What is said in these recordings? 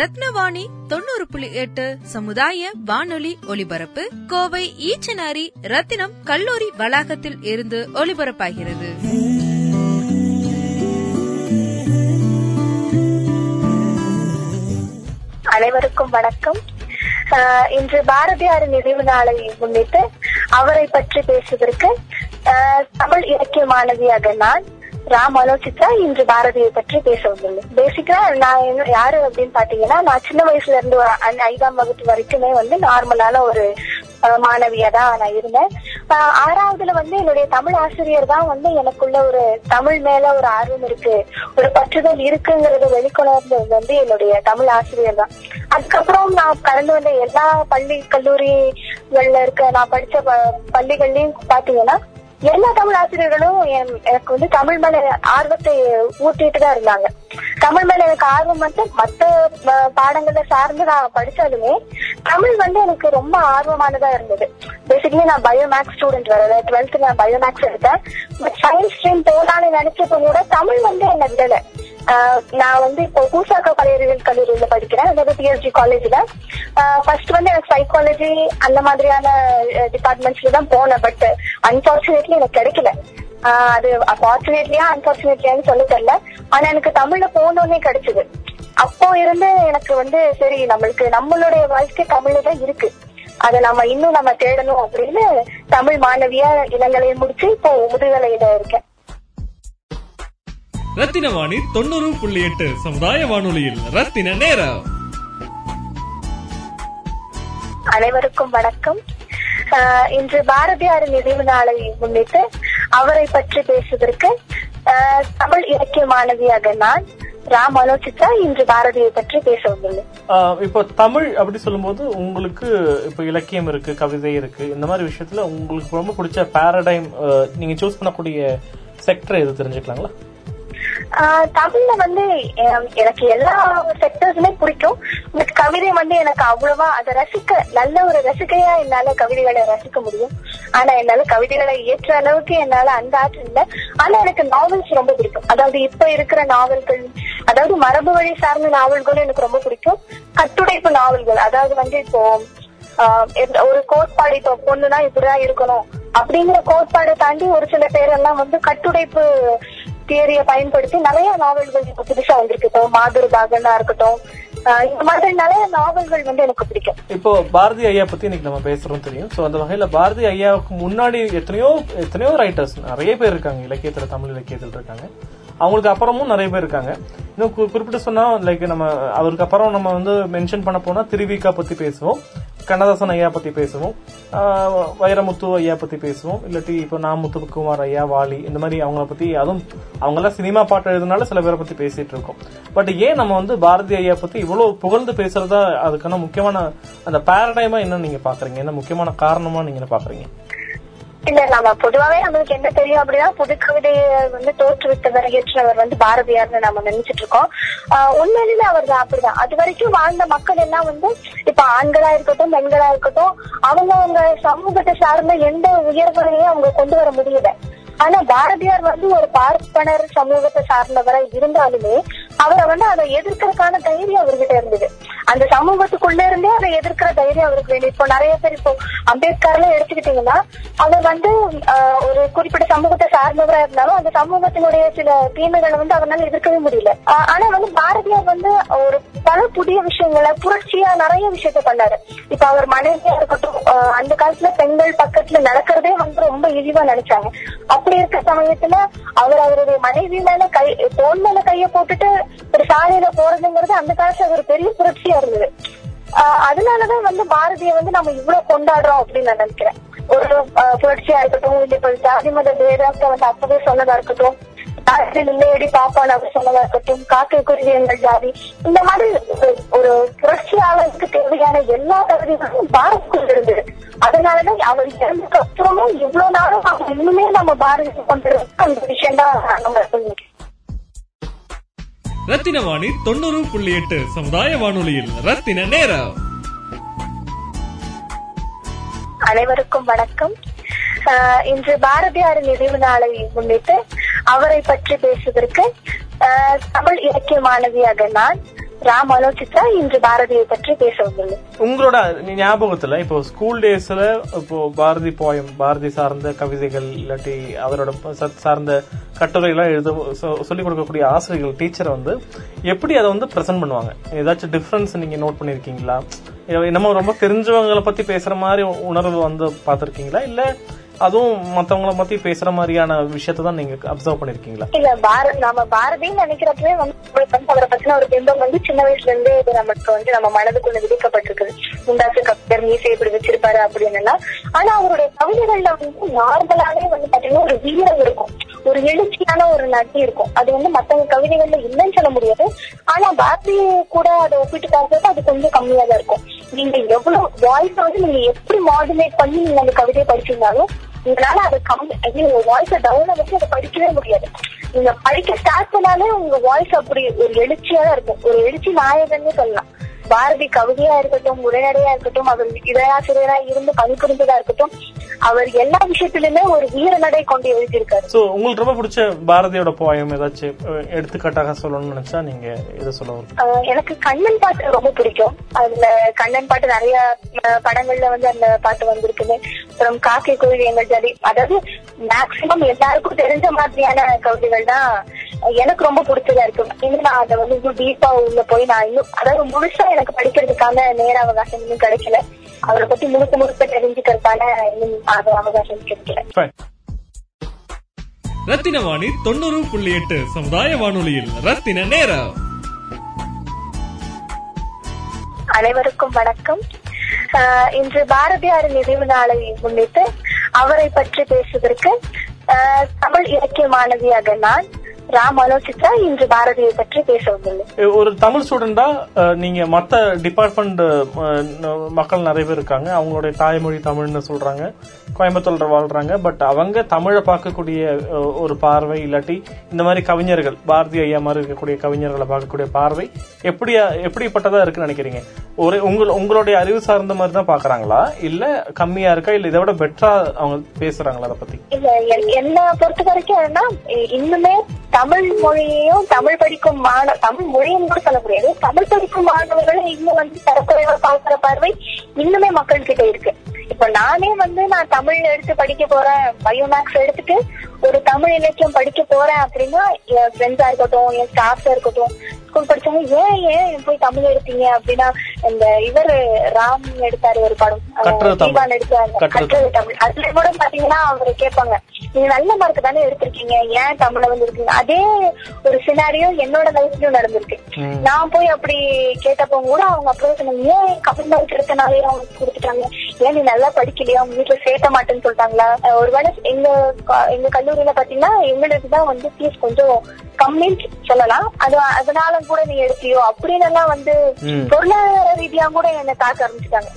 ரத்னவாணி தொண்ணூறு புள்ளி எட்டு சமுதாய வானொலி ஒலிபரப்பு கோவை ஈச்சனாரி ரத்தினம் கல்லூரி வளாகத்தில் இருந்து ஒலிபரப்பாகிறது. அனைவருக்கும் வணக்கம். ஆஹ் இன்று பாரதியாரின் நினைவு நாளை முன்னிட்டு அவரை பற்றி பேசுவதற்கு தமிழ் இலக்கிய மாணவியாக நான் ராம் அலோசித்தா இன்று பாரதியை பற்றி பேச வந்துள்ளேன் பேசிக்கா நான் யாரு அப்படின்னு பாத்தீங்கன்னா நான் சின்ன வயசுல இருந்து ஐந்தாம் வகுப்பு வரைக்குமே வந்து நார்மலான ஒரு மாணவியா தான் நான் இருந்தேன். ஆஹ் ஆறாவதுல வந்து என்னுடைய தமிழ் ஆசிரியர் தான் வந்து எனக்குள்ள ஒரு தமிழ் மேல ஒரு ஆர்வம் இருக்கு. ஒரு பற்றுதல் இருக்குங்கிறத வெளிக்கொணர்ந்தது வந்து என்னுடைய தமிழ் ஆசிரியர் தான். அதுக்கப்புறம் நான் கடந்து வந்த எல்லா பள்ளி கல்லூரிகள்ல இருக்க நான் படிச்ச ப- பள்ளிகள்லயும் பாத்தீங்கன்னா எல்லா தமிழ் ஆசிரியர்களும் என்- எனக்கு வந்து தமிழ் மேல ஆர்வத்தை ஊட்டிட்டு தான் இருந்தாங்க. தமிழ் மேல எனக்கு ஆர்வம் வந்து மத்த பாடங்களை சார்ந்து நான் படிச்சாலுமே தமிழ் வந்து எனக்கு ரொம்ப ஆர்வமானதா இருந்தது. பேசிக்கலி நான் பயோமேக்ஸ் ஸ்டூடெண்ட் வரல. டுவெல்த் நான் பயோமேக்ஸ் எடுத்தேன். பட் சயின்ஸ் ஸ்ட்ரீம் போகலான்னு நினைச்சப்ப கூட தமிழ் வந்து என்ன விடலை. நான் வந்து இப்போ பூசாக்கா கலையறிவியல் கல்லூரியில படிக்கிறேன் அதாவது பிஎஸ்ஜி காலேஜ்ல ஃபர்ஸ்ட் வந்து எனக்கு சைக்காலஜி அந்த மாதிரியான டிபார்ட்மெண்ட்ஸ்ல தான் போனேன் பட் அன்பார்ச்சுனேட்லி எனக்கு கிடைக்கல. ஆஹ் அது ஃபார்ச்சுனேட்லியா அன்பார்ச்சுனேட்லியான்னு சொல்ல தெரியல. ஆனா எனக்கு தமிழ்ல போனோடனே கிடைச்சது. அப்போ இருந்து எனக்கு வந்து சரி நம்மளுக்கு நம்மளுடைய வாழ்க்கை தமிழ்ல தான் இருக்கு. அதை நம்ம இன்னும் நம்ம தேடணும் அப்படின்னு தமிழ் மாணவியா இளங்கலையை முடிச்சு இப்போ முதுகலையில இருக்கேன். ரத்தின வாணி தொண்ணூறு புள்ளி எட்டு. சமுதாய வானொலியில் ரத்தின நேரம். அனைவருக்கும் வணக்கம். ஆஹ் இன்று பாரதியாரின் நினைவு நாளை முன்னிட்டு அவரை பற்றி பேசுவதற்கு தமிழ் இலக்கிய மாணவியாக நான் ராம் அலோசித்ரா இன்று பாரதியை பற்றி பேச வந்துள்ளேன். ஆஹ் இப்போ தமிழ் அப்படி சொல்லும்போது உங்களுக்கு இப்போ இலக்கியம் இருக்கு கவிதை இருக்கு. இந்த மாதிரி விஷயத்துல உங்களுக்கு ரொம்ப பிடிச்ச பாரடைம் நீங்க சூஸ் பண்ணக்கூடிய செக்டர் எது தெரிஞ்சுக்கலாங்களா? தமிழ்ல வந்து எனக்கு எல்லா செக்டர்ஸுமே பிடிக்கும். பட் கவிதை வந்து எனக்கு அவ்வளவா அதை ரசிக்க நல்ல ஒரு ரசிகையா என்னால கவிதைகளை ரசிக்க முடியும். ஆனா என்னால கவிதைகளை ஏற்ற அளவுக்கு என்னால அந்த ஆற்றல் இல்ல. ஆனா எனக்கு நாவல்ஸ் ரொம்ப பிடிக்கும். அதாவது இப்ப இருக்கிற நாவல்கள் அதாவது மரபு வழி சார்ந்த நாவல்களும் எனக்கு ரொம்ப பிடிக்கும். கட்டுடைப்பு நாவல்கள் அதாவது வந்து இப்போ ஆஹ் ஒரு கோட்பாடு இப்போ பொண்ணுனா இப்படிதான் இருக்கணும். அப்படிங்கிற கோட்பாடை தாண்டி ஒரு சில பேரெல்லாம் வந்து கட்டுடைப்பு தியரியை பயன்படுத்தி நிறைய நாவல்கள் இப்ப புதுசா வந்திருக்கு. இப்போ இருக்கட்டும் இந்த மாதிரி நிறைய நாவல்கள் வந்து எனக்கு பிடிக்கும். இப்போ பாரதி ஐயா பத்தி இன்னைக்கு நம்ம பேசுறோம் தெரியும். சோ அந்த வகையில பாரதி ஐயாவுக்கு முன்னாடி எத்தனையோ எத்தனையோ ரைட்டர்ஸ் நிறைய பேர் இருக்காங்க. இலக்கியத்துல தமிழ் இலக்கியத்தில் இருக்காங்க. அவங்களுக்கு அப்புறமும் நிறைய பேர் இருக்காங்க. இன்னும் குறிப்பிட்டு சொன்னா லைக் நம்ம அவருக்கு அப்புறம் நம்ம வந்து மென்ஷன் பண்ண போனா திருவிக்கா பத்தி பேசுவோம். கண்ணதாசன் ஐயா பத்தி பேசுவோம். வைரமுத்து ஐயா பத்தி பேசுவோம். இல்லாட்டி இப்போ நான் முத்துக்குமார் ஐயா வாலி இந்த மாதிரி அவங்கள பத்தி அதுவும் அவங்க எல்லாம் சினிமா பாட்டு எழுதுனால சில பேரை பத்தி பேசிட்டு இருக்கோம். பட் ஏன் நம்ம வந்து பாரதி ஐயா பத்தி இவ்வளவு புகழ்ந்து பேசுறதா அதுக்கான முக்கியமான அந்த பேரடைமா என்ன நீங்க பாக்குறீங்க? என்ன முக்கியமான காரணமா நீங்க பாக்குறீங்க? இல்ல நம்ம பொதுவாவே நம்மளுக்கு என்ன தெரியும் அப்படின்னா புது கவிதையை வந்து தோற்றுவித்தவர் இயற்றினவர் வந்து பாரதியார்னு நம்ம நினைச்சிட்டு இருக்கோம். ஆஹ் உண்மையிலுமே அவர் தான் அப்படிதான். அது வரைக்கும் வாழ்ந்த மக்கள் எல்லாம் வந்து இப்ப ஆண்களா இருக்கட்டும் பெண்களா இருக்கட்டும் அவங்க அவங்க சமூகத்தை சார்ந்த எந்த உயர்வுகளையும் அவங்க கொண்டு வர முடியல. ஆனா பாரதியார் வந்து ஒரு பார்ப்பனர் சமூகத்தை சார்ந்தவரா இருந்தாலுமே அவரை வந்து அதை எதிர்க்கிறதுக்கான தைரியம் அவர்கிட்ட இருந்தது. அந்த சமூகத்துக்குள்ள இருந்தே அதை எதிர்க்கிற தைரியம் அவருக்கு வேணும். இப்போ நிறைய பேர் இப்போ அம்பேத்கர்ல எடுத்துக்கிட்டீங்கன்னா அவர் வந்து ஆஹ், ஒரு குறிப்பிட்ட சமூகத்தை சார்ந்தவரா இருந்தாலும் அந்த சமூகத்தினுடைய சில தீமைகளை வந்து அவரால் எதிர்க்கவே முடியல. ஆனா வந்து பாரதியார் வந்து ஒரு பல புதிய விஷயங்களை புரட்சியா நிறைய விஷயத்த பண்ணாரு. இப்ப அவர் மனைவியா இருக்கட்டும் ஆஹ், அந்த காலத்துல பெண்கள் பக்கத்துல நடக்கிறதே வந்து ரொம்ப இழிவா நினைச்சாங்க. அப்படி இருக்க சமயத்துல அவர் அவருடைய மனைவி மேல கை தோல் மேல கைய போட்டுட்டு ஒரு சாலையில போறதுங்கிறது அந்த காலத்துல ஒரு பெரிய புரட்சியா இருந்தது. ஆஹ் அதனாலதான் வந்து பாரதிய வந்து நம்ம இவ்வளவு கொண்டாடுறோம் அப்படின்னு நான் நினைக்கிறேன். ஒரு புரட்சியா இருக்கட்டும் இல்ல இப்ப ஜாதி மத பேராக்க வந்து அப்பவே சொன்னதா இருக்கட்டும் ஜாதியில் இல்லையடி பாப்பான் அவர் சொன்னதா இருக்கட்டும் காக்கை குருவி எங்கள் ஜாதி இந்த மாதிரி ஒரு- ஒரு புரட்சியாளருக்கு தேவையான எல்லா தகுதிகளும் பாரதிக்குள் இருந்தது அதனாலதான் அவர் இறந்ததுக்கு அப்புறமும் இவ்வளவு நாளும் அவங்க இன்னுமே நம்ம பாரதி கொண்டு அந்த விஷயம் தான் நம்ம சொல்லிக்கிறோம் ரத்தின வாணி தொண்ணூறு புள்ளி எட்டு சமுதாய வானொலியில். ரத்தின நேரம். அனைவருக்கும் வணக்கம். இன்று பாரதியார் நினைவு நாளை முன்னிட்டு அவரை பற்றி பேசுவதற்கு தமிழ் இலக்கிய மாணவியாக நான் ராம் ஆலோசித்தா இன்று பாரதியை பற்றி பேச வந்துள்ளேன் உங்களோட ஞாபகத்துல இப்போ ஸ்கூல் டேஸ்ல இப்போ பாரதி போயம் பாரதி சார்ந்த கவிதைகள் இல்லாட்டி அவரோட சார்ந்த சார்ந்த கட்டுரைகள்லாம் எழுத சொல்லிக் கொடுக்கக்கூடிய ஆசிரியர்கள் டீச்சரை வந்து எப்படி அதை வந்து ப்ரெசென்ட் பண்ணுவாங்க? ஏதாச்சும் டிஃப்ரென்ஸ் நீங்க நோட் பண்ணிருக்கீங்களா? நம்ம ரொம்ப தெரிஞ்சவங்களை பத்தி பேசுற மாதிரி உணர்வு வந்து பார்த்துருக்கீங்களா? இல்ல அதுவும் மத்தவங்கள பத்தி பேசுற மாதிரியான விஷயத்த தான் நீங்க அப்சர்வ் பண்ணிருக்கீங்களா? இல்ல பாரத் நாம பாரதின்னு நினைக்கிறப்பவே வந்து அவரை பத்தின ஒரு பிம்பம் வந்து சின்ன வயசுல இருந்தே நமக்கு வந்து நம்ம மனதுக்குள்ள விதிக்கப்பட்டிருக்குது. முண்டாசு கவிஞர் மீசை இப்படி வச்சிருப்பாரு அப்படின்னு எல்லாம் ஆனா அவருடைய கவிதைகள்ல வந்து நார்மலாவே வந்து பாத்தீங்கன்னா ஒரு வீரம் இருக்கும். ஒரு எழுச்சியான ஒரு நட்டி இருக்கும். அது வந்து மத்தவங்க கவிதைகள்ல இல்லைன்னு சொல்ல முடியாது. ஆனா பாரதி கூட அதை ஒப்பிட்டு பார்க்கறது அது கொஞ்சம் கம்மியா தான் இருக்கும். நீங்க எவ்வளவு வாய்ஸ் வந்து நீங்க எப்படி மாடுலேட் பண்ணி நீங்க அந்த கவிதையை படிச்சிருந்தாலும் உங்களால அது கம்மி உங்க வாய்ஸ டவுன வச்சு அதை படிக்கவே முடியாது. நீங்க படிக்க ஸ்டார்ட் பண்ணாலே உங்க வாய்ஸ் அப்படி ஒரு எழுச்சியா தான் இருக்கும். ஒரு எழுச்சி நாயகன்னு சொல்லலாம். பாரதி கவிதையா இருக்கட்டும் உரைநடையா இருக்கட்டும் அவர் இதழாசிரியரா இருந்து பணிபுரிந்ததா இருக்கட்டும் அவர் எல்லா விஷயத்திலுமே ஒரு வீர நடை கொண்டு எழுதியிருக்காரு. சோ உங்களுக்கு ரொம்ப பிடிச்ச பாரதியோட போயம் ஏதாச்சும் எடுத்துக்காட்டாக சொல்லணும்னு நினைச்சா நீங்க எதை சொல்ல எனக்கு கண்ணன் பாட்டு ரொம்ப பிடிக்கும். அதுல கண்ணன் பாட்டு நிறைய படங்கள்ல வந்து அந்த பாட்டு வந்திருக்குது. அப்புறம் காக்கை குருவி எங்கள் ஜாதி அதாவது மேக்சிமம் எல்லாருக்கும் தெரிஞ்ச மாதிரியான கவிதைகள் தான் எனக்கு ரொம்ப பிடிச்சதா இருக்கு இன்னும் நான் அதை வந்து இன்னும் டீப்பா உள்ள போய் நான் இன்னும் அதாவது முழுசா எனக்கு படிக்கிறதுக்கான நேர அவகாசம் இன்னும் கிடைக்கல. அவரை பத்தி முழுக்க முழுக்க தெரிஞ்சுக்கிறதுக்கான அது அவகாசம் கிடைக்கல. ரத்தின வாணி தொண்ணூறு புள்ளி எட்டு சமுதாய வானொலியில். ரத்தின நேரம். அனைவருக்கும் வணக்கம். ஆஹ் இன்று பாரதியார் நினைவு நாளை முன்னிட்டு அவரை பற்றி பேசுவதற்கு ஆஹ் தமிழ் இலக்கிய மாணவியாக நான் ராம் அலோசிதா இன்று பாரதியை பற்றி பேச வந்துள்ளேன் ஒரு தமிழ் ஸ்டூடெண்டா நீங்க மத்த டிபார்ட்மெண்ட் மக்கள் நிறைய பேர் இருக்காங்க. அவங்களுடைய தாய்மொழி தமிழ்னு சொல்றாங்க. கோயம்புத்தூர்ல வாழ்றாங்க. பட் அவங்க தமிழை பார்க்கக்கூடிய ஒரு பார்வை இல்லாட்டி இந்த மாதிரி கவிஞர்கள் பாரதி ஐயா மாதிரி இருக்கக்கூடிய கவிஞர்களை பார்க்கக்கூடிய பார்வை எப்படி எப்படிப்பட்டதா இருக்குன்னு நினைக்கிறீங்க? ஒரு உங்கள் உங்களுடைய அறிவு சார்ந்த மாதிரி தான் பாக்குறாங்களா இல்ல கம்மியா இருக்கா? இல்ல இதை விட பெட்டரா அவங்க பேசுறாங்களா அதை பத்தி? இல்ல என்- என்ன பொறுத்த வரைக்கும் இன்னுமே தமிழ் மொழியையும் தமிழ் படிக்கும் மாணவ தமிழ் மொழியும் கூட சொல்ல முடியாது. தமிழ் படிக்கும் மாணவர்களை இன்னும் வந்து தரக்குறைவா பாக்குற பார்வை இன்னுமே மக்கள் கிட்ட இருக்கு. இப்ப நானே வந்து நான் தமிழ் எடுத்து படிக்க போறேன் பயோமேக்ஸ் எடுத்துட்டு ஒரு தமிழ் இலக்கியம் படிக்க போறேன் அப்படின்னா என் ஃப்ரெண்ட்ஸா இருக்கட்டும் என் ஸ்டாஃப்ஸா இருக்கட்டும் ஸ்கூல் படிச்சவங்க ஏன் ஏன் போய் தமிழ் எடுத்தீங்க அப்படின்னா இந்த இவர் ராம் எடுத்தாரு ஒரு படம். தீபான் எடுத்தாரு கற்றது தமிழ். அதுல கூட பாத்தீங்கன்னா அவரை கேட்பாங்க நீங்க நல்ல மார்க் தானே எடுத்திருக்கீங்க. ஏன் தமிழ வந்து இருக்கீங்க அதே ஒரு சினாரியோ என்னோட லைஃப்லயும் நடந்திருக்கு. நான் போய் அப்படி கேட்டப்போ கூட அவங்க அப்படியே சொன்னாங்க ஏன் கம்மி மார்க் எடுத்தனாலே அவங்க கொடுத்துட்டாங்க? ஏன் நீ நல்லா படிக்கலையா? உங்க வீட்டுல சேர்த்த மாட்டேன்னு சொல்லிட்டாங்களா? ஒருவேளை எங்க எங்க கல்லூரியில பாத்தீங்கன்னா எங்களுக்கு தான் வந்து ஃபீஸ் கொஞ்சம் கம்மின்னு சொல்லலாம். அது அதனால கூட நீ எடுத்தியோ அப்படின்னு எல்லாம் வந்து. பொருளாதார ரீதியா கூட என்ன தாக்க ஆரம்பிச்சுட்டாங்க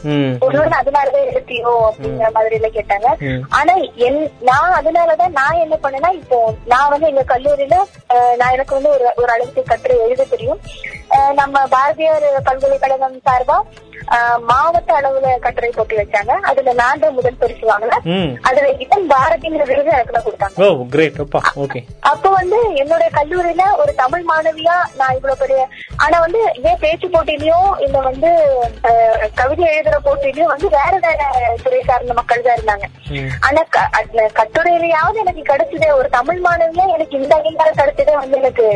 ஒருவேளை அதனாலதான் எடுத்தியோ அப்படிங்கிற மாதிரி எல்லாம் கேட்டாங்க. ஆனா என் நான் அதனாலதான் நான் என்ன பண்ணேன்னா இப்போ நான் வந்து எங்க கல்லூரியில நான் எனக்கு வந்து ஒரு ஒரு அளவுக்கு கட்டுரை எழுத தெரியும் நம்ம பாரதியார் பல்கலைக்கழகம் சார்பா மாவட்ட அளவுல கட்டுரை போட்டி வச்சாங்க. அதுல நான் தான் முதல் பரிசு வாங்கினேன். ம். அதுல இடம் பாரதிங்கிற விருது எனக்கு தான் கொடுத்தாங்க. ஓ கிரேட் அப்பா ஓகே அப்ப வந்து என்னுடைய கல்லூரியில ஒரு தமிழ் மாணவியா நான் இவ்வளவு பெரிய ஆனா வந்து இதே பேச்சு போட்டியிலயும் இல்ல வந்து கவிதை எழுதுற போட்டியிலயும் வந்து வேற வேற துறை சார்ந்த மக்கள் தான் இருந்தாங்க. ஆனா கட்டுரையிலயாவது எனக்கு கிடைச்சதே ஒரு தமிழ் மாணவியா எனக்கு இந்த அங்கீகாரம் கிடைச்சதே வந்து எனக்கு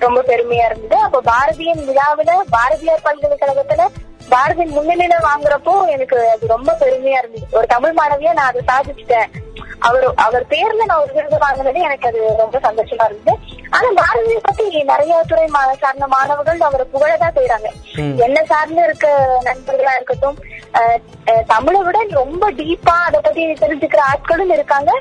ரொம்ப பெருமையா இருந்தது. அப்ப பாரதியின் விழாவுல பாரதியார் பல்கலைக்கழகத்துல பாரதியின் முன்னிலையில வாங்குறப்போ எனக்கு அது ரொம்ப பெருமையா இருந்தது. ஒரு தமிழ் மாணவியா நான் அதை சாதிச்சுட்டேன். அவர் அவர் பேர்ல நான் ஒரு விருது வாங்கினது எனக்கு அது ரொம்ப சந்தோஷமா இருந்தது. ஆனா பாரதியை பத்தி நிறைய துறை சார்ந்த மாணவர்கள் அவரை புகழதான் செய்யறாங்க. என்ன சார்ந்து இருக்க நண்பர்களா இருக்கட்டும் தமிழை விட ரொம்ப டீப்பா அதை பத்தி தெரிஞ்சுக்கிற ஆட்களும் இருக்காங்க.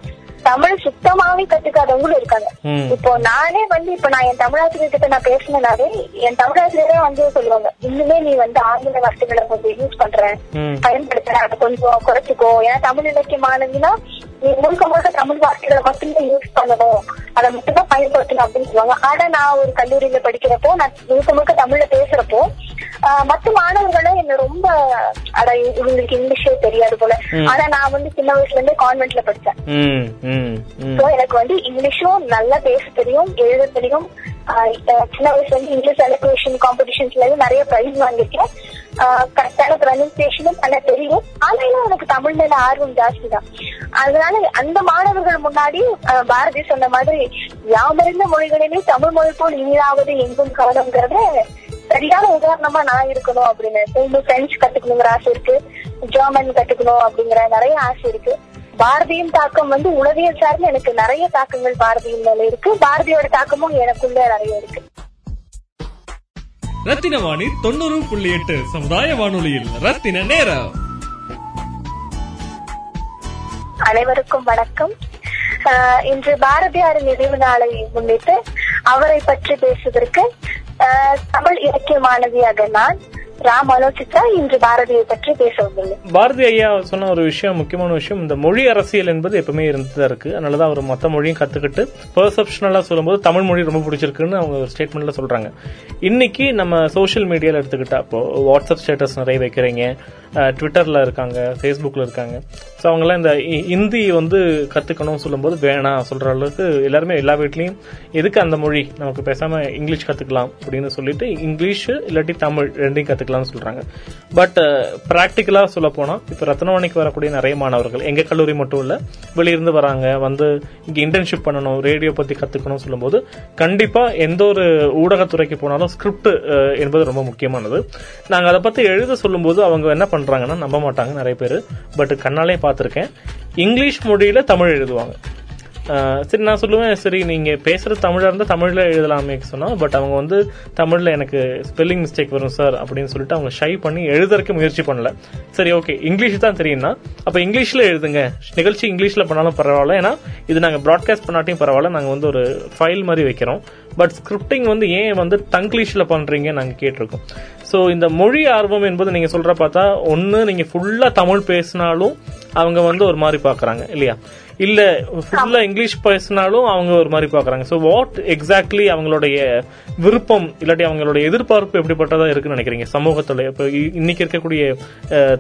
தமிழ் சுத்தமாவே கத்துக்காதவங்களும் இருக்காங்க. இப்போ நானே வந்து இப்ப நான் என் தமிழாசிரியர் கிட்ட நான் பேசினாலே என் தமிழாசிரியரே வந்து சொல்லுவாங்க இன்னுமே நீ வந்து ஆங்கில வார்த்தைகளை கொஞ்சம் யூஸ் பண்ற. பயன்படுத்துற அதை கொஞ்சம் குறைச்சிக்கோ ஏன்னா தமிழ் இலக்கிய மாணவினா நீ முழுக்க முழுக்க தமிழ் வார்த்தைகளை மட்டும்தான் யூஸ் பண்ணணும் அதை மட்டும்தான் பயன்படுத்தணும் அப்படின்னு சொல்லுவாங்க ஆனா நான் ஒரு கல்லூரியில படிக்கிறப்போ நான் முழுக்க முழுக்க தமிழ்ல பேசுறப்போ மத்த மாணவர்களும் என்ன ரொம்ப அட இவங்களுக்கு இங்கிலீஷே தெரியாது போல. ஆனா நான் வந்து சின்ன வயசுல இருந்தே கான்வென்ட்ல படிச்சேன். சோ எனக்கு வந்து இங்கிலீஷும் நல்லா பேச தெரியும் எழுத தெரியும். சின்ன வயசுல இருந்து இங்கிலீஷ் எலக்ட்ரேஷன் காம்படிஷன்ஸ்ல இருந்து நிறைய பிரைஸ் வாங்கியிருக்கேன். கரெக்டான ப்ரொனன்சியேஷனும் பண்ண தெரியும். ஆனாலும் எனக்கு தமிழ் மேல ஆர்வம் ஜாஸ்தி தான் அதனால அந்த மாணவர்கள் முன்னாடி பாரதி சொன்ன மாதிரி யாமறிந்த மொழிகளிலே தமிழ் மொழி போல் இனியாவது எங்கும் காணுங்கிறத சரியான உதாரணமா நான் இருக்கணும் அப்படின்னு இன்னும் பிரெஞ்சு கத்துக்கணுங்கிற ஆசை இருக்கு. ஜெர்மன் கத்துக்கணும் அப்படிங்கிற நிறைய ஆசை இருக்கு. பாரதியின் தாக்கம் வந்து உளவியல் சார்ந்து எனக்கு நிறைய தாக்கங்கள் பாரதியின் மேல இருக்கு. பாரதியோட தாக்கமும் எனக்குள்ள நிறைய இருக்கு. ரத்தின வாணி தொண்ணூறு புள்ளி எட்டு சமுதாய வானொலியில் ரத்தின நேரம். அனைவருக்கும் வணக்கம். இன்று பாரதியாரின் நினைவு நாளை முன்னிட்டு அவரை பற்றி பேசுவதற்கு தமிழ் இலக்கிய மாணவியாக நான் ராம் ஆலோசித்தா இன்று பாரதியை பற்றி பேச வந்துள்ளேன். பாரதி ஐயா சொன்ன ஒரு விஷயம் முக்கியமான விஷயம் இந்த மொழி அரசியல் என்பது எப்பவுமே இருந்துதான் இருக்கு. அதனாலதான் அவர் மொத்த மொழியும் கத்துக்கிட்டு பெர்செப்ஷனலா சொல்லும்போது தமிழ் மொழி ரொம்ப பிடிச்சிருக்குன்னு அவங்க ஸ்டேட்மெண்ட்ல சொல்றாங்க. இன்னைக்கு நம்ம சோசியல் மீடியால எடுத்துக்கிட்டா இப்போ வாட்ஸ்அப் ஸ்டேட்டஸ் நிறைய வைக்கிறீங்க. ட்விட்டரில் இருக்காங்க ஃபேஸ்புக்கில் இருக்காங்க. ஸோ அவங்கெல்லாம் இந்த இ- ஹிந்தி வந்து கற்றுக்கணும்னு சொல்லும்போது வேணாம் சொல்கிற அளவுக்கு எல்லாருமே எல்லா வீட்லேயும் எதுக்கு அந்த மொழி? நமக்கு பேசாமல் இங்கிலீஷ் கற்றுக்கலாம் அப்படின்னு சொல்லிட்டு இங்கிலீஷ் இல்லாட்டி தமிழ் ரெண்டையும் கற்றுக்கலாம்னு சொல்கிறாங்க பட் ப்ராக்டிக்கலாக சொல்ல போனால் இப்போ ரத்னவாணிக்கு வரக்கூடிய நிறைய மாணவர்கள் எங்கள் கல்லூரி மட்டும் இல்லை வெளியிருந்து வராங்க வந்து இங்கே இன்டர்ன்ஷிப் பண்ணணும் ரேடியோ பற்றி கற்றுக்கணும்னு சொல்லும்போது கண்டிப்பாக எந்த ஒரு ஊடகத்துறைக்கு போனாலும் ஸ்கிரிப்ட் என்பது ரொம்ப முக்கியமானது. நாங்கள் அதை பற்றி எழுத சொல்லும்போது அவங்க என்ன பண்றாங்கன்னா நம்ப மாட்டாங்க நிறைய பேர். பட் கண்ணாலே பார்த்திருக்கேன். இங்கிலீஷ் மொழியில தமிழ் எழுதுவாங்க. சரி நான் சொல்லுவேன் சரி நீங்க பேசுகிற தமிழா இருந்தா தமிழ்ல எழுதலாமே சொன்னா பட் அவங்க வந்து தமிழ்ல எனக்கு ஸ்பெல்லிங் மிஸ்டேக் வரும் சார் அப்படின்னு சொல்லிட்டு அவங்க ஷை பண்ணி எழுதுறதுக்கு முயற்சி பண்ணல. சரி ஓகே இங்கிலீஷ் தான் தெரியும்னா அப்ப இங்கிலீஷ்ல எழுதுங்க. நிகழ்ச்சி இங்கிலீஷ்ல பண்ணாலும் பரவாயில்ல. ஏன்னா இது நாங்க ப்ராட்காஸ்ட் பண்ணாட்டியும் பரவாயில்ல. நாங்க வந்து ஒரு ஃபைல் மாதிரி வைக்கிறோம். பட் ஸ்கிரிப்டிங் வந்து ஏன் வந்து தங்கிலீஷ்ல பண்றீங்க நாங்க கேட்டிருக்கோம். ஸோ இந்த மொழி ஆர்வம் என்பது நீங்க சொல்ற பார்த்தா ஒன்று நீங்க ஃபுல்லா தமிழ் பேசினாலும் அவங்க வந்து ஒரு மாதிரி பாக்குறாங்க இல்லையா? இல்ல ஃபுல்லா இங்கிலீஷ் பேசினாலும் அவங்க ஒரு மாதிரி பாக்குறாங்க சோ வாட் எக்ஸாக்ட்லி அவங்களுடைய விருப்பம் இல்லாட்டி அவங்களுடைய எதிர்பார்ப்பு எப்படிப்பட்டதா இருக்குன்னு நினைக்கிறீங்க? சமூகத்துல இப்ப இன்னைக்கு இருக்கக்கூடிய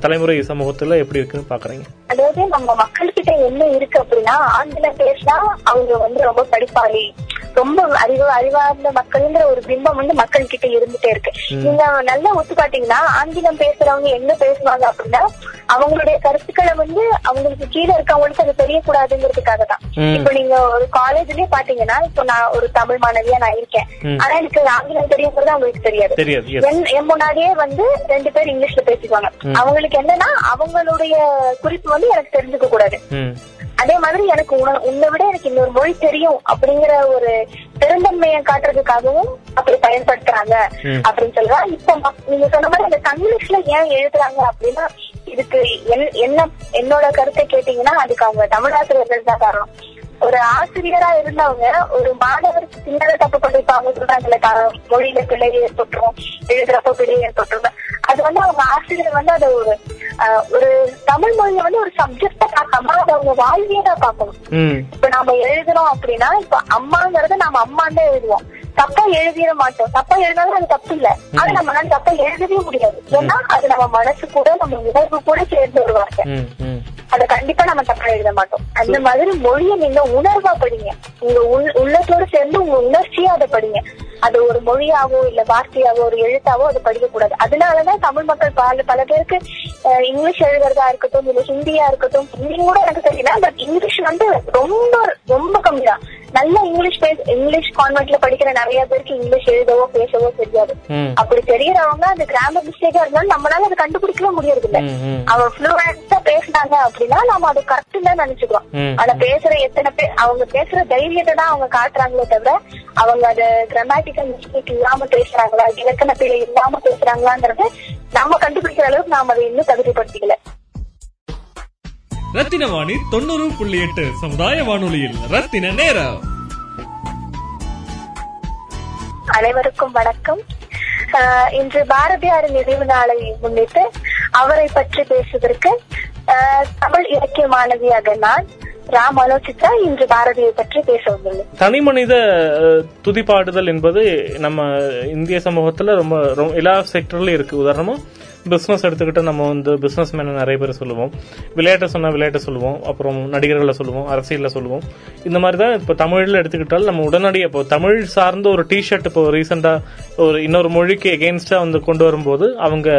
தலைமுறை சமூகத்துல எப்படி இருக்குன்னு பாக்குறீங்க அதாவது நம்ம மக்கள்கிட்ட என்ன இருக்கு அப்படின்னா ஆங்கிலம் பேசினா அவங்க வந்து ரொம்ப படிப்பாளி. ரொம்ப அறிவு அறிவார்ந்த மக்கள்ங்கிற ஒரு பிம்பம் வந்து மக்கள் கிட்ட இருந்துட்டே இருக்கு. நீங்க நல்லா ஒத்து பாத்தீங்கன்னா ஆங்கிலம் பேசுறவங்க என்ன பேசுவாங்க அப்படின்னா அவங்களுடைய கருத்துக்களை வந்து அவங்களுக்கு கீழே இருக்கவங்களுக்கு அது தெரியக்கூடாதுங்கிறதுக்காக தான். இப்ப நீங்க ஒரு காலேஜ்லயே பாத்தீங்கன்னா இப்போ நான் ஒரு தமிழ் மாணவியா நான் இருக்கேன். ஆனா எனக்கு ஆங்கிலம் தெரியுங்கிறது அவங்களுக்கு தெரியாது. என் முன்னாடியே வந்து ரெண்டு பேர் இங்கிலீஷ்ல பேசிக்குவாங்க. அவங்களுக்கு என்னன்னா அவங்களுடைய குறிப்பு வந்து எனக்கு தெரிஞ்சுக்க கூடாது அதே மாதிரி எனக்கு உன- உன்னை விட எனக்கு இன்னொரு மொழி தெரியும் அப்படிங்கிற ஒரு பெருந்தன்மையை காட்டுறதுக்காகவும் அப்படி பயன்படுத்துறாங்க. அப்படின்னு சொல்றா இப்ப நீங்க சொன்ன மாதிரி இந்த தங்கிலீஷ்ல ஏன் எழுதுறாங்க அப்படின்னா இதுக்கு என்- என்ன என்னோட கருத்தை கேட்டீங்கன்னா அதுக்கு அவங்க தமிழாசிரியர்கள் தான் காரணம் ஒரு ஆசிரியரா இருந்தவங்க ஒரு மாணவர் சின்னத தப்பு பண்ணிருப்பாங்க சொல்றாங்கல்ல மொழியில பிழை ஏற்பட்டுரும் எழுதுறப்ப பிழை ஏற்பட்டுரும். அது வந்து அவங்க ஆசிரியர் வந்து அதை ஒரு ஒரு தமிழ் மொழியை வந்து ஒரு சப்ஜெக்டா பார்க்காம அதை அவங்க வாழ்வியலா பார்க்கணும். ம். இப்ப நாம எழுதுறோம் அப்படின்னா இப்ப அம்மாங்கறத நாம அம்மான்னு தான் எழுதுவோம். தப்பா எழுதிட மாட்டோம். தப்பா எழுதினாலும் அது தப்பு இல்ல. ஆனா நம்மளால தப்பா எழுதவே முடியாது. ஏன்னா அது நம்ம மனசு கூட நம்ம உணர்வு கூட சேர்ந்து ம். அத கண்டிப்பா நம்ம தப்பா எழுத மாட்டோம். அந்த மாதிரி மொழியை நீங்க உணர்வா படிங்க. உங்க உள்- உள்ளத்தோட சேர்ந்து உங்க உணர்ச்சியா அதை படிங்க. அது ஒரு மொழியாவோ இல்ல வார்த்தையாவோ ஒரு எழுத்தாவோ அதை படிக்க கூடாது அதனாலதான் தமிழ் மக்கள் பல பல பேருக்கு இங்கிலீஷ் எழுதுறதா இருக்கட்டும் இல்ல ஹிந்தியா இருக்கட்டும் ஹிந்தி கூட எனக்கு தெரியல பட் இங்கிலீஷ் வந்து ரொம்ப ரொம்ப கம்மி தான் நல்ல இங்கிலீஷ் பேச இங்கிலீஷ் கான்வென்ட்ல படிக்கிற நிறைய பேருக்கு இங்கிலீஷ் எழுதவோ பேசவோ தெரியாது. அப்படி தெரியறவங்க அந்த கிராமர் மிஸ்டேக்கா இருந்தாலும் நம்மளால அதை கண்டுபிடிக்கவே முடியறது இல்ல அவன் ஃப்ளூவன்ஸா பேசுனாங்க அப்படின்னா நாம அது கரெக்ட் தான் நினைச்சுக்கிறோம். ஆனா பேசுற எத்தனை பேர் அவங்க பேசுற தைரியத்தை தான் அவங்க காட்டுறாங்களே தவிர அவங்க அது கிராமட்டிக்கல் மிஸ்டேக் இல்லாம பேசுறாங்களா இலக்கண பிழை இல்லாம பேசுறாங்களான்றது நம்ம கண்டுபிடிக்கிற அளவுக்கு நாம அதை இன்னும் தகுதிப்படுத்திக்கல. ரத்தின வாணி தொண்ணூறு புள்ளி எட்டு. சமுதாய வானொலியில் ரத்தின நேரம். அனைவருக்கும் வணக்கம். ஆஹ் இன்று பாரதியார் நினைவு நாளை முன்னிட்டு அவரை பற்றி பேசுவதற்கு ஆஹ் தமிழ் இலக்கிய மாணவியாக நான் ராம் மனோசித்ரா இன்று பாரதியை பற்றி பேச வந்துள்ளேன். தனி மனித துதிப்பாடுதல் என்பது நம்ம இந்திய சமூகத்துல ரொம்ப ரொம்ப எல்லா செக்டர்லயும் இருக்கு. உதாரணமா பிஸ்னஸ் எடுத்துக்கிட்டு நம்ம வந்து பிஸ்னஸ் மேன நிறைய பேர் சொல்லுவோம். விளையாட்டை சொன்னால் விளையாட்டை சொல்லுவோம். அப்புறம் நடிகர்களை சொல்லுவோம் அரசியலில் சொல்லுவோம். இந்த மாதிரி தான் இப்போ தமிழில் எடுத்துக்கிட்டால் நம்ம உடனடியாக இப்போ தமிழ் சார்ந்த ஒரு டிஷர்ட் இப்போ ரீசெண்டாக ஒரு இன்னொரு மொழிக்கு எகெயின்ஸ்டாக வந்து கொண்டு வரும்போது அவங்க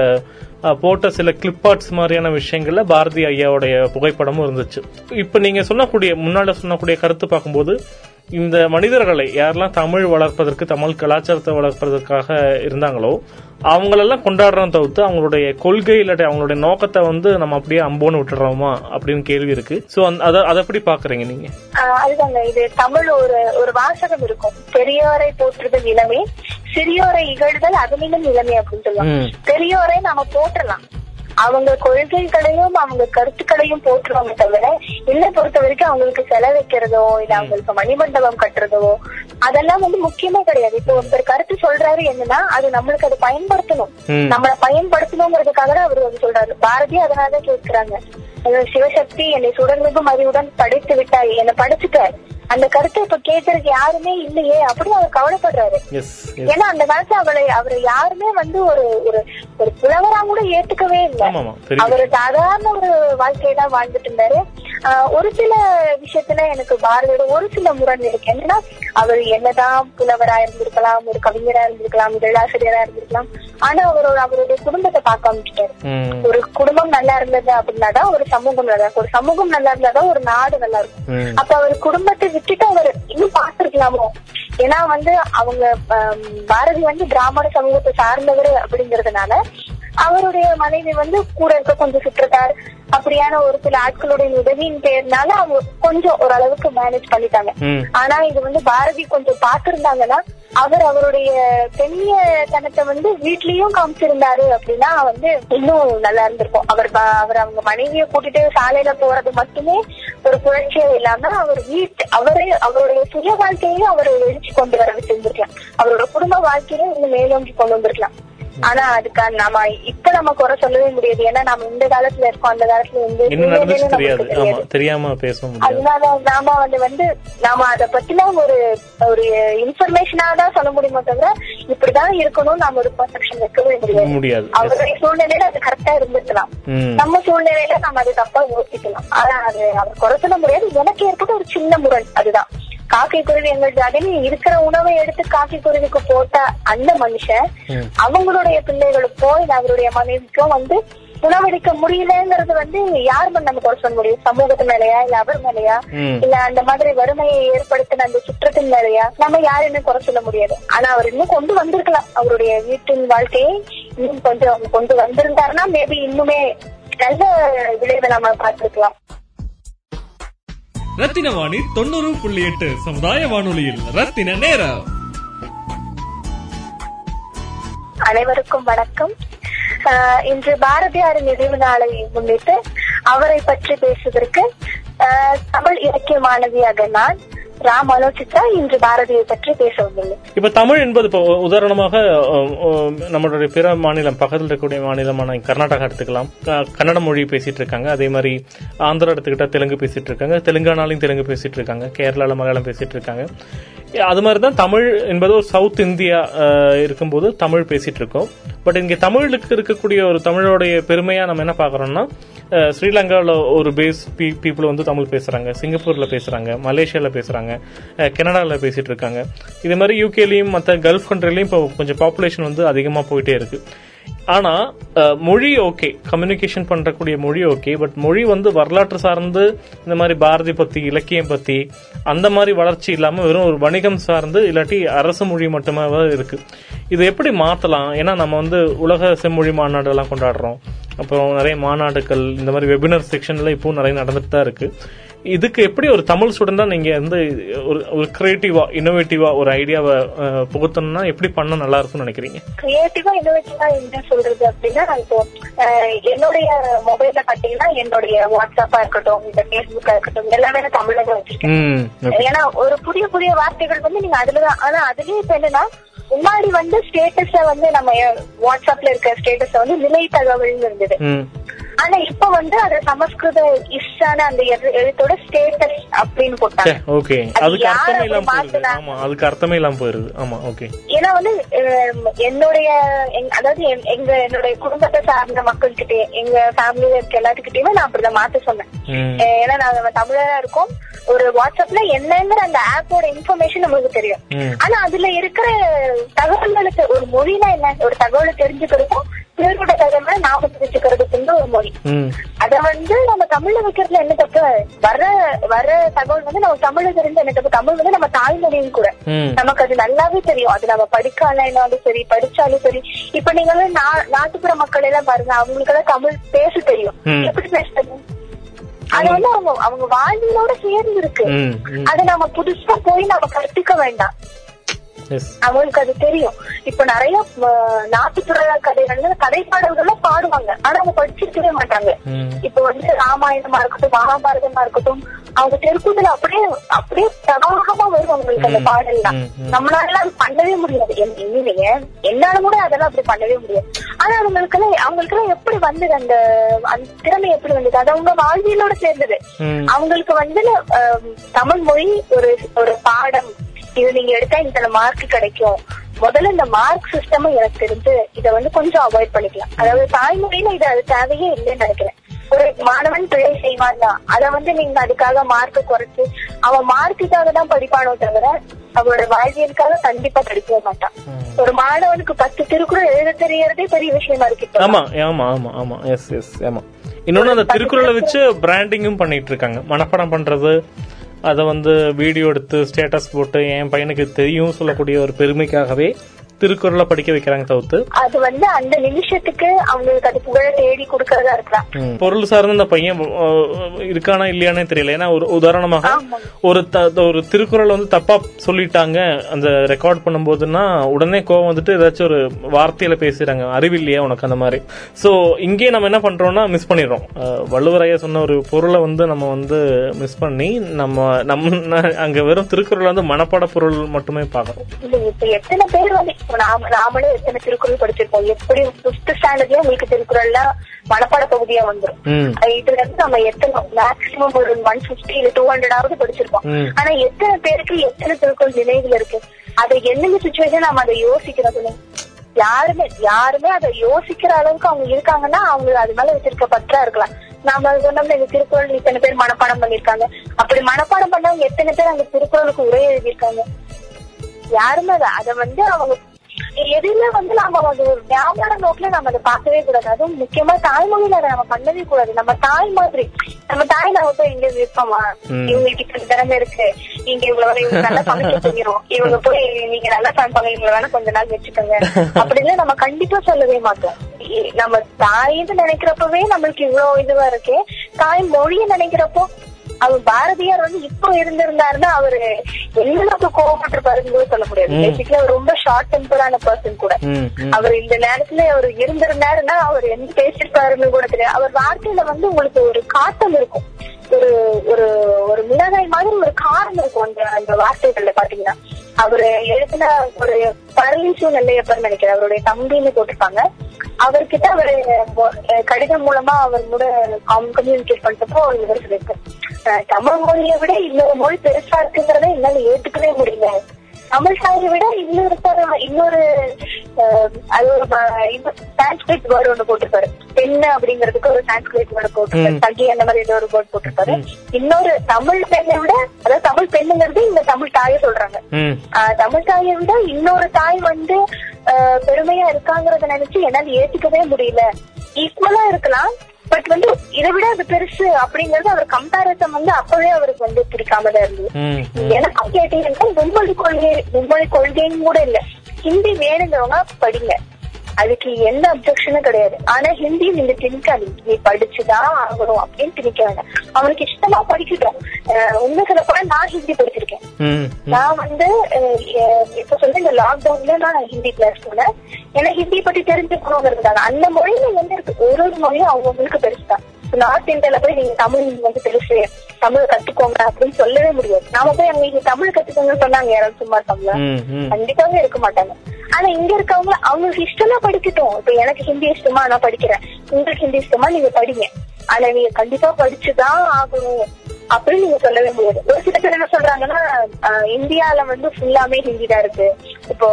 போட்ட சில கிளிப் ஆர்ட்ஸ் மாதிரியான விஷயங்கள்ல பாரதி ஐயாவுடைய புகைப்படமும் இருந்துச்சு. இப்போ நீங்க சொல்லக்கூடிய முன்னால சொன்னக்கூடிய கருத்து பார்க்கும்போது இந்த மனிதர்களை யாரெல்லாம் தமிழ் வளர்ப்பதற்கு தமிழ் கலாச்சாரத்தை வளர்ப்பதற்காக இருந்தாங்களோ அவங்களெல்லாம் கொண்டாடுறோம் தவிர்த்து அவங்களுடைய கொள்கை இல்லாட்டி அவங்களுடைய நோக்கத்தை வந்து நம்ம அப்படியே அம்போன்னு விட்டுறோமா அப்படின்னு கேள்வி இருக்கு. சோ அதை எப்படி பாக்குறீங்க நீங்க? அதுதாங்க. இது தமிழ் ஒரு ஒரு வாசகம் இருக்கும். பெரியோரை போற்றுதல் இளமே சிறியோரை இகழ்தல் அதனிலும் இளமே அப்படின்னு சொல்லுவாங்க. ம். பெரியோரை நாம போற்றலாம். அவங்க கொள்கைகளையும் அவங்க கருத்துக்களையும் போற்றுவாங்க தவிர என்னை பொறுத்த வரைக்கும் அவங்களுக்கு செலவைக்கிறதோ இல்ல அவங்களுக்கு மணிமண்டபம் கட்டுறதோ அதெல்லாம் வந்து முக்கியமே கிடையாது. இப்போ ஒருத்தர் கருத்து சொல்றாரு என்னன்னா அது நம்மளுக்கு அதை பயன்படுத்தணும். நம்மளை பயன்படுத்தணுங்கிறதுக்காக அவர் வந்து சொல்றாரு. பாரதி அதனாலதான் கேட்கிறாங்க. சிவசக்தி என்னை சுடர்மிகும் அறிவுடன் படைத்து விட்டாய் என்னை படைச்சுட்ட அந்த கருத்தை இப்ப கேட்கறதுக்கு யாருமே இல்லையே அப்படின்னு அவர் கவலைப்படுறாரு. ஏன்னா அந்த காலத்துல அவளை அவரை யாருமே வந்து ஒரு ஒரு ஒரு புலவரா கூட ஏத்துக்கவே இல்லை. அவர் சாதாரண ஒரு வாழ்க்கையை தான் வாழ்ந்துட்டு இருந்தாரு. ஒரு சில விஷயத்துல எனக்கு பாரதியோட ஒரு சில முரண் இருக்கு. என்னன்னா அவர் என்னதான் புலவரா இருந்திருக்கலாம் ஒரு கவிஞரா இருந்திருக்கலாம் இதழாசிரியரா இருந்திருக்கலாம் ஆனா அவரோட அவருடைய குடும்பத்தை பார்க்காம விட்டுட்டாரு ம், ஒரு குடும்பம் நல்லா இருந்தது அப்படின்னாதான் ஒரு சமூகம் நல்லா இருக்கும். ஒரு சமூகம் நல்லா இருந்தாதான் ஒரு நாடு நல்லா இருக்கும். அப்ப அவர் குடும்பத்தை விட்டுட்டு அவர் இன்னும் பார்த்திருக்கலாமோ? ஏன்னா வந்து அவங்க பாரதி வந்து பிராமண சமூகத்தை சார்ந்தவர் அப்படிங்கறதுனால அவருடைய மனைவி வந்து கூட இருக்க கொஞ்சம் சுற்றத்தார் அப்படியான ஒரு சில ஆட்களுடைய உதவியின் பேர்னால அவங்க கொஞ்சம் ஓரளவுக்கு மேனேஜ் பண்ணிட்டாங்க. ஆனா இது வந்து பாரதி கொஞ்சம் பார்த்திருந்தாங்கன்னா அவர் அவருடைய பெண்ணிய தனத்தை வந்து வீட்லயும் காமிச்சிருந்தாரு அப்படின்னா வந்து இன்னும் நல்லா இருந்திருக்கும். அவர் அவர் அவங்க மனைவியை கூட்டிட்டு சாலையில போறது மட்டுமே ஒரு புரட்சியா இல்லாம அவர் வீட்டு அவரே அவருடைய சுய வாழ்க்கையையும் அவர் எழுச்சி கொண்டு வர வச்சிருந்திருக்கலாம். அவரோட குடும்ப வாழ்க்கையும் இன்னும் மேலோங்கி கொண்டு வந்திருக்கலாம். ஆனா அதுக்கான நாம இப்ப நம்ம குறை சொல்லவே முடியாது. ஏன்னா நம்ம இந்த காலத்துல இருக்கோம் அந்த காலத்துல வந்து தெரியாம பேச முடியாது. அதனால நாம வந்து வந்து நாம அத பத்தின ஒரு ஒரு இன்ஃபர்மேஷனா தான் சொல்ல முடியுமோ தவிர இப்படிதான் இருக்கணும் நாம ஒரு பர்செப்ஷன் வைக்கவே முடியாது. அவருடைய சூழ்நிலையில அது கரெக்டா இருந்திருக்கலாம். ம். நம்ம சூழ்நிலையில நம்ம அது தப்பா யோசிக்கலாம். ஆனா அது அவர் குறை சொல்ல முடியாது. எனக்கு ஏற்பட்ட ஒரு சின்ன முரண் அதுதான். காக்கை குருவி எங்கள் ஜாதின்னு இருக்கிற உணவை எடுத்து காக்கை குருவிக்கு போட்ட அந்த மனுஷன். அவங்களுடைய பிள்ளைகளுக்கோ இல்ல அவருடைய மனைவிக்கோ வந்து உணவளிக்க முடியலங்கிறது வந்து யார் மேல நம்ம குறை சொல்ல முடியும்? சமூகத்து மேலயா இல்ல அவர் மேலயா. இல்ல அந்த மாதிரி வறுமையை ஏற்படுத்தின அந்த சுற்றத்தின் மேலயா? நம்ம யாருமே குறை சொல்ல முடியாது. ஆனா அவர் இன்னும் கொண்டு வந்திருக்கலாம். அவருடைய வீட்டின் வாழ்க்கையை இன்னும் கொஞ்சம் கொண்டு வந்திருந்தாருன்னா மேபி இன்னுமே நல்ல விளைவை நம்ம பார்த்திருக்கலாம். ரத்தின வாணி தொண்ணூறு புள்ளி எட்டு சமுதாய வானொலியில் ரத்தின நேரம். அனைவருக்கும் வணக்கம். ஆஹ் இன்று பாரதியாரின் நினைவு நாளை முன்னிட்டு அவரை பற்றி பேசுவதற்கு ஆஹ் தமிழ் இலக்கிய மாணவியாக நான் ராம் ஆலோசித்தா இன்று பாரதியை பற்றி பேச வந்துள்ளேன் இப்ப தமிழ் என்பது இப்போ உதாரணமாக நம்மளுடைய பிற மாநிலம் பக்கத்தில் இருக்கக்கூடிய மாநிலமான கர்நாடகா எடுத்துக்கலாம். கன்னட மொழி பேசிட்டு இருக்காங்க. அதே மாதிரி ஆந்திரா எடுத்துக்கிட்டா தெலுங்கு பேசிட்டு இருக்காங்க. தெலுங்கானாலையும் தெலுங்கு பேசிட்டு இருக்காங்க. கேரளால மலையாளம் பேசிட்டு இருக்காங்க. அது மாதிரி தான் தமிழ் என்பது ஒரு சவுத் இந்தியா இருக்கும்போது தமிழ் பேசிட்டு இருக்கோம். பட் இங்க தமிழுக்கு இருக்கக்கூடிய ஒரு தமிழோடைய பெருமையா நம்ம என்ன பாக்குறோம்னா ஸ்ரீலங்காவில் ஒரு பேஸ் பீப்புள் வந்து தமிழ் பேசுகிறாங்க சிங்கப்பூரில் பேசுகிறாங்க மலேசியாவில் பேசுகிறாங்க கனடாவில் பேசிகிட்டு இருக்காங்க. இது மாதிரி யூகேலையும் மற்ற கல்ஃப் கண்ட்ரிலையும் இப்போ கொஞ்சம் பாப்புலேஷன் வந்து அதிகமாக போயிட்டே இருக்குது ஆனா மொழி ஓகே. கம்யூனிகேஷன் பண்றக்கூடிய மொழி ஓகே. பட் மொழி வந்து வரலாற்று சார்ந்து இந்த மாதிரி பாரதி பத்தி இலக்கியம் பத்தி அந்த மாதிரி வளர்ச்சி இல்லாம வெறும் ஒரு வணிகம் சார்ந்து இல்லாட்டி அரசு மொழி மட்டுமே இருக்கு. இது எப்படி மாத்தலாம்? ஏன்னா நம்ம வந்து உலக செம்மொழி மாநாடு எல்லாம் கொண்டாடுறோம். அப்புறம் நிறைய மாநாடுகள் இந்த மாதிரி வெபினர் செக்ஷன்ல இப்போ நிறைய நடந்துட்டு தான் இருக்கு. இதுக்கு எப்படி ஒரு தமிழ் ஸ்டூடெண்டா நீங்க வந்து ஒரு ஒரு கிரியேட்டிவா இன்னோவேட்டிவா ஒரு ஐடியாவை புகுத்தணும்னா எப்படி பண்ண நல்லா இருக்கும்னு நினைக்கிறீங்க? கிரியேட்டிவா இன்னோவேட்டிவா என்ன சொல்றது அப்படின்னா இப்போ என்னுடைய மொபைல்ல பாத்தீங்கன்னா என்னுடைய வாட்ஸ்அப்பா இருக்கட்டும் இந்த பேஸ்புக்கா இருக்கட்டும் எல்லாமே நான் தமிழ்ல வச்சிருக்கேன். ஏன்னா ஒரு புதிய புதிய வார்த்தைகள் வந்து நீங்க அதுலதான் ஆனா அதுலயே இப்ப என்னன்னா முன்னாடி வந்து ஸ்டேட்டஸ வந்து நம்ம வாட்ஸ்அப்ல இருக்க ஸ்டேட்டஸ் வந்து நிலை தகவல்னு இருந்தது. ஆனா இப்ப வந்து அது சமஸ்கிருத இஷ்டான அந்த எழு- எழுத்தோட ஸ்டேட்டஸ் அப்படின்னு போட்டாங்க. ஓகே. அது அதுக்கு அர்த்தமே இல்லாம போயிருது? ஆமா அதுக்கு அர்த்தமே இல்லாம போயிருது. ஆமா ஓகே. ஏன்னா வந்து என்னுடைய அதாவது எங்க என்னுடைய குடும்பத்தை சார்ந்த மக்கள் கிட்டே எங்க ஃபேமிலியில இருக்க எல்லாத்துக்கிட்டயுமே நான் அப்படிதான் மாத்த சொன்னேன். ஏன்னா நாங்க தமிழரா இருக்கோம். ஒரு வாட்ஸ்அப்ல என்னங்கிற அந்த ஆப்போட இன்ஃபர்மேஷன் நம்மளுக்கு தெரியும். ஆனா அதுல இருக்கிற தகவல்களுக்கு ஒரு மொழினா என்ன? ஒரு தகவலை தெரிஞ்சுக்கிறதுக்கும் பிறரோட தகவலை நாம தெரிஞ்சுக்கிறதுக்கு வந்து ஒரு மொழி. அத வந்து நம்ம தமிழ்ல வைக்கிறதுல என்ன தப்பு? வர வர தகவல் வந்து நம்ம தமிழ்ல தெரிஞ்ச என்ன தப்பு? தமிழ் வந்து நம்ம தாய்மொழியும் கூட. நமக்கு அது நல்லாவே தெரியும். அது நம்ம படிக்காலும் சரி படிச்சாலும் சரி. இப்ப நீங்க வந்து நா- நாட்டுப்புற மக்கள் எல்லாம் பாருங்க அவங்களுக்கு எல்லாம் தமிழ் பேச தெரியும். எப்படி பேச தெரியும் அது வந்து அவங்க அவங்க வாழ்வியலோட சேர்ந்து இருக்கு. அது நம்ம புதுசா போய் நம்ம கற்பிக்க வேண்டாம். அவங்களுக்கு அது தெரியும். இப்ப நிறைய நாட்டுப்புற கதைகள்ல கதை பாடல்கள்லாம் பாடுவாங்க. ஆனா அவங்க படிச்சிருக்கவே மாட்டாங்க. இப்ப வந்து ராமாயணமா இருக்கட்டும் மகாபாரதமா இருக்கட்டும் அவங்க தெருக்கூத்துல அப்படியே அப்படியே பிரவாகமா வரும் அவங்களுக்கு அந்த ம், ம். நம்மளால அது பண்ணவே முடியாது. இல்லைங்க. என்னால கூட அதெல்லாம் அப்படி பண்ணவே முடியாது. ஆனா அவங்களுக்கு அவங்களுக்கு எல்லாம் எப்படி வந்தது அந்த அந்த திறமை எப்படி வந்தது? அது அவங்க வாழ்வியலோட சேர்ந்தது. அவங்களுக்கு வந்து தமிழ் மொழி ஒரு ஒரு பாடம். இது நீங்க எடுத்தா இந்த மார்க் கிடைக்கும். முதல்ல இந்த மார்க் சிஸ்டம் எனக்கு தெரிஞ்சு இத வந்து கொஞ்சம் அவாய்ட் பண்ணிக்கலாம். அதாவது தாய்மொழியில இது அது தேவையே இல்லைன்னு நினைக்கிறேன். ஒரு மாணவன் பிழை செய்வான் தான். அத வந்து நீங்க அதுக்காக மார்க் குறைச்சு அவன் மார்க்குக்காக தான் படிப்பானோ தவிர அவனோட வாழ்வியலுக்காக கண்டிப்பா படிக்கவே மாட்டான். ஒரு மாணவனுக்கு பத்து திருக்குறள் எழுத தெரியறதே பெரிய விஷயமா இருக்கு. ஆமா ஆமா ஆமா ஆமா. எஸ் எஸ் ஆமா. இன்னொன்னு அந்த திருக்குறளை வச்சு பிராண்டிங்கும் பண்ணிட்டு இருக்காங்க. மனப்பாடம் பண்றது அதை வந்து வீடியோ எடுத்து ஸ்டேட்டஸ் போட்டு என் பையனுக்கு தெரியும் சொல்லக்கூடிய ஒரு பெருமைக்காகவே திருக்குறளை படிக்க வைக்கிறாங்க தவிர்த்து? அது வந்து அந்த நிமிஷத்துக்கு அவங்களுக்கு அது புகழ தேடி கொடுக்கறதா இருக்கலாம். பொருள் சார்ந்த அந்த பையன் இருக்கானா இல்லையானே தெரியல. ஏன்னா ஒரு உதாரணமாக. ஒரு ஒரு திருக்குறள் வந்து தப்பா சொல்லிட்டாங்க அந்த ரெக்கார்ட் பண்ணும்போதுன்னா உடனே கோவம் வந்துட்டு ஏதாச்சும் ஒரு வார்த்தையில பேசுறாங்க. அறிவில்லையா உனக்கு அந்த மாதிரி. சோ இங்கே நம்ம என்ன பண்றோம்னா மிஸ் பண்ணிடுறோம். அஹ், வள்ளுவரையா சொன்ன ஒரு பொருளை வந்து நம்ம வந்து மிஸ் பண்ணி நம்ம நம்ம அங்க வெறும் திருக்குறள் வந்து மனப்பாட பொருள் மட்டுமே பாக்குறோம் எத்தனை பேர் வந்து நாம நாமளே எத்தனை திருக்குறள் படிச்சிருப்போம்? எப்படி பிப்த் ஸ்டாண்டர்ட்லயே உங்களுக்கு திருக்குறள்லாம் மனப்பாட பகுதியா வந்துரும். ம். அது இதுல இருந்து நம்ம எத்தனை மேக்சிமம் ஒரு ஒன் பிப்டி இல்ல டூ ஹண்ட்ரடாவது படிச்சிருப்போம். ம். ஆனா எத்தனை பேருக்கு எத்தனை திருக்குறள் நினைவுல இருக்கு? அதை என்னென்ன சுச்சுவேஷன் நம்ம அதை யோசிக்கிறது யாருமே யாருமே அதை யோசிக்கிற அளவுக்கு அவங்க இருக்காங்கன்னா அவங்க அது மேல வச்சிருக்க பற்றா இருக்கலாம். நாம சொன்னோம்ல இந்த திருக்குறள் இத்தனை பேர் மனப்பாடம் பண்ணிருக்காங்க அப்படி மனப்பாடம் பண்ணவங்க எத்தனை பேர் அந்த திருக்குறளுக்கு உரை எழுதியிருக்காங்க? யாருமே அதை வந்து அவங்க எதுவுமே வந்து நாம அது ஒரு வியாபார நோக்கில நம்ம அதை பார்க்கவே கூடாது. அதுவும் முக்கியமா தாய்மொழியில அதை நம்ம பண்ணவே கூடாது. நம்ம தாய் மாதிரி நம்ம தாய் நம்ம போய் எங்க விருப்பமா ம். இவங்களுக்கு இப்படி திறமை இருக்கு. நீங்க இவ்வளவு இவங்க நல்லா சமைக்க தெரியும் இவங்க போய் நீங்க நல்லா சமைப்பாங்க. இவங்க வேணா கொஞ்ச நாள் வச்சுக்கோங்க. அப்படின்னு நம்ம கண்டிப்பா சொல்லவே மாட்டோம். நம்ம தாயின்னு நினைக்கிறப்பவே நம்மளுக்கு இவ்வளவு இதுவா இருக்கு தாய் மொழியை நினைக்கிறப்போ அவர் பாரதியார் வந்து இப்போ இருந்திருந்தாருன்னா அவரு எந்த அளவுக்கு கோவப்பட்டிருப்பாருன்னு சொல்ல முடியாது. பேசிக்கலி அவர் ரொம்ப ஷார்ட் டெம்பரான பர்சன் கூட. அவர் இந்த நேரத்துல அவர் இருந்திருந்தாருன்னா அவர் என்ன பேசிருப்பாருன்னு கூட தெரியாது. அவர் வார்த்தையில வந்து உங்களுக்கு ஒரு காட்டம் இருக்கும். ஒரு ஒரு ஒரு மிளகாய் மாதிரி ஒரு காரம் இருக்கும் அந்த அந்த வார்த்தைகள்ல பாத்தீங்கன்னா. அவரு எழுதின ஒரு பரலீசு நெல்லையப்பர் நினைக்கிறேன். அவருடைய தம்பின்னு போட்டிருப்பாங்க. அவர்கிட்ட அவரு கடிதம் மூலமா அவர் கூட கம்யூனிகேட் பண்றப்போ இவர் சொல்லியிருக்காரு. தமிழ் மொழியை விட இன்னொரு மொழி பெருசா இருக்குங்கிறத என்னால ஏத்துக்கவே முடியல. தமிழ் தாயை விட இன்னொரு இன்னொரு அது ஒரு சான்ஸ்கிரிட் வேர்டு ஒண்ணு போட்டிருப்பாரு. பெண்ணு அப்படிங்கிறதுக்கு ஒரு சான்ஸ்கிரிட் வேர்டு போட்டிருப்பாரு. தகி அந்த மாதிரி ஏதோ ஒரு வேர்டு போட்டிருப்பாரு. இன்னொரு தமிழ் பெண்ணை விட அதாவது தமிழ் பெண்ணுங்கிறது இந்த தமிழ் தாயை சொல்றாங்க. தமிழ் தாயை விட இன்னொரு தாய் வந்து பெருமையா இருக்காங்கறத நினைச்சு என்னால ஏத்துக்கவே முடியல. ஈக்குவலா இருக்கலாம். பட் வந்து இதை விட அது பெருசு அப்படிங்கறது அவர் கம்பேரிசன் வந்து அப்பவே அவருக்கு வந்து பிடிக்காம தான் இருந்தது. எனக்கு கேட்டீங்கன்னா மும்மொழி கொள்கை மும்மொழி கொள்கைன்னு கூட இல்ல. ஹிந்தி வேணுங்கிறவங்க படிங்க. அதுக்கு எந்த அப்செக்ஷனும் கிடையாது. ஆனா ஹிந்தி நீங்க திணிக்காதீங்க நீ படிச்சுதான் ஆகணும் அப்படின்னு திணிக்க வேண்டாம். அவனுக்கு இஷ்டமா படிக்கட்டும். உண்மை சொல்ல போனா நான் ஹிந்தி படிச்சிருக்கேன். நான் வந்து இப்ப சொல்ற இந்த லாக்டவுன்ல நான் ஹிந்தி கிளாஸ் போனேன். ஏன்னா ஹிந்தி பத்தி தெரிஞ்சுக்கணுங்கிறதுக்காக அந்த மொழியில வந்து இருக்கு ஒரு ஒரு மொழியும் அவங்களுக்கு பெருசுதான். நார்த் இந்தியால போய் நீங்க தமிழ் வந்து பெருசு தமிழ் கத்துக்கோங்க அப்படின்னு சொல்லவே முடியாது. நாம போய் அங்க இங்க தமிழ் கத்துக்கோங்கன்னு சொன்னாங்க யாராவது சும்மா ம். கண்டிப்பாவே இருக்க மாட்டாங்க. ஆனா இங்க இருக்கவங்க அவங்களுக்கு இஷ்டமா படிக்கட்டும். இப்ப எனக்கு ஹிந்தி இஷ்டமா நான் படிக்கிறேன். உங்களுக்கு ஹிந்தி இஷ்டமா நீங்க படிங்க. ஆனா நீங்க கண்டிப்பா படிச்சுதான் ஆகணும். அப்படின்னு நீங்க சொல்லவே முடியாது. ஒரு சில பேர் என்ன சொல்றாங்கன்னா இந்தியால வந்து ஃபுல்லாமே ஹிந்தி தான் இருக்கு. இப்போ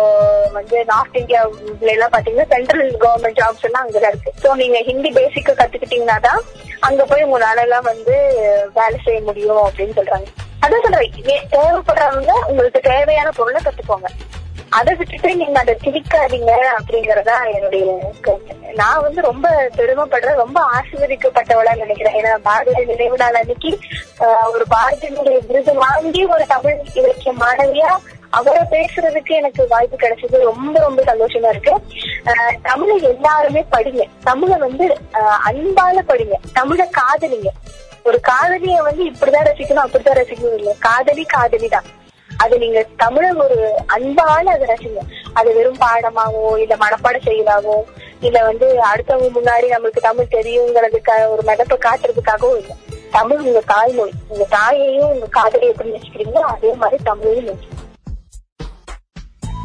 வந்து நார்த் இந்தியாவுல எல்லாம் பாத்தீங்கன்னா சென்ட்ரல் கவர்மெண்ட் ஜாப்ஸ் எல்லாம் அங்கதான் இருக்கு. சோ நீங்க ஹிந்தி பேசிக்க கத்துக்கிட்டீங்கன்னா தான் அங்க போய் உங்களால எல்லாம் வந்து வேலை செய்ய முடியும் அப்படின்னு சொல்றாங்க. அதான் சொல்றேன். தேவைப்படுறவங்க உங்களுக்கு தேவையான பொருளை கத்துக்கோங்க. அதை விட்டுட்டு நீங்க அதை திணிக்காதீங்க அப்படிங்கறதா என்னுடைய கருத்து. நான் வந்து ரொம்ப பெருமைப்படுறேன் ரொம்ப ஆசீர்வதிக்கப்பட்டவளா நினைக்கிறேன். ஏன்னா பாரதிய நினைவு நாள் அன்னைக்கு ஒரு பாரதியினுடைய விருது வாங்கி ஒரு தமிழ் இலக்கிய மாணவியா அவரை பேசுறதுக்கு எனக்கு வாய்ப்பு கிடைச்சது. ரொம்ப ரொம்ப சந்தோஷமா இருக்கு. ஆஹ், தமிழை எல்லாருமே படிங்க. தமிழை வந்து ஆஹ், அன்பால படிங்க. தமிழை காதலிங்க. ஒரு காதலிய வந்து இப்படிதான் ரசிக்கணும் அப்படிதான் ரசிக்கணும் இல்ல காதலி காதலி தான் அது நீங்க தமிழ ஒரு அன்பால அதை ரசிங்க. அது வெறும் பாடமாவோ இல்ல மனப்பாடம் செய்யலாவோ இல்ல வந்து அடுத்தவங்க முன்னாடி நம்மளுக்கு தமிழ் தெரியுங்கிறதுக்காக ஒரு மிதப்ப காட்டுறதுக்காகவும் இல்ல. தமிழ் உங்க தாய்மொழி உங்க தாயையும் உங்க காதலை எப்படி நினைச்சுக்கிறீங்களோ அதே மாதிரி தமிழையும் நினைச்சுக்கோங்க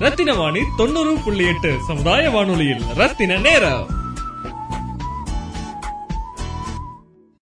ரத்தின வாணி தொண்ணூறு புள்ளி எட்டு சமுதாய வானொலியில் ரத்தின நேரம்.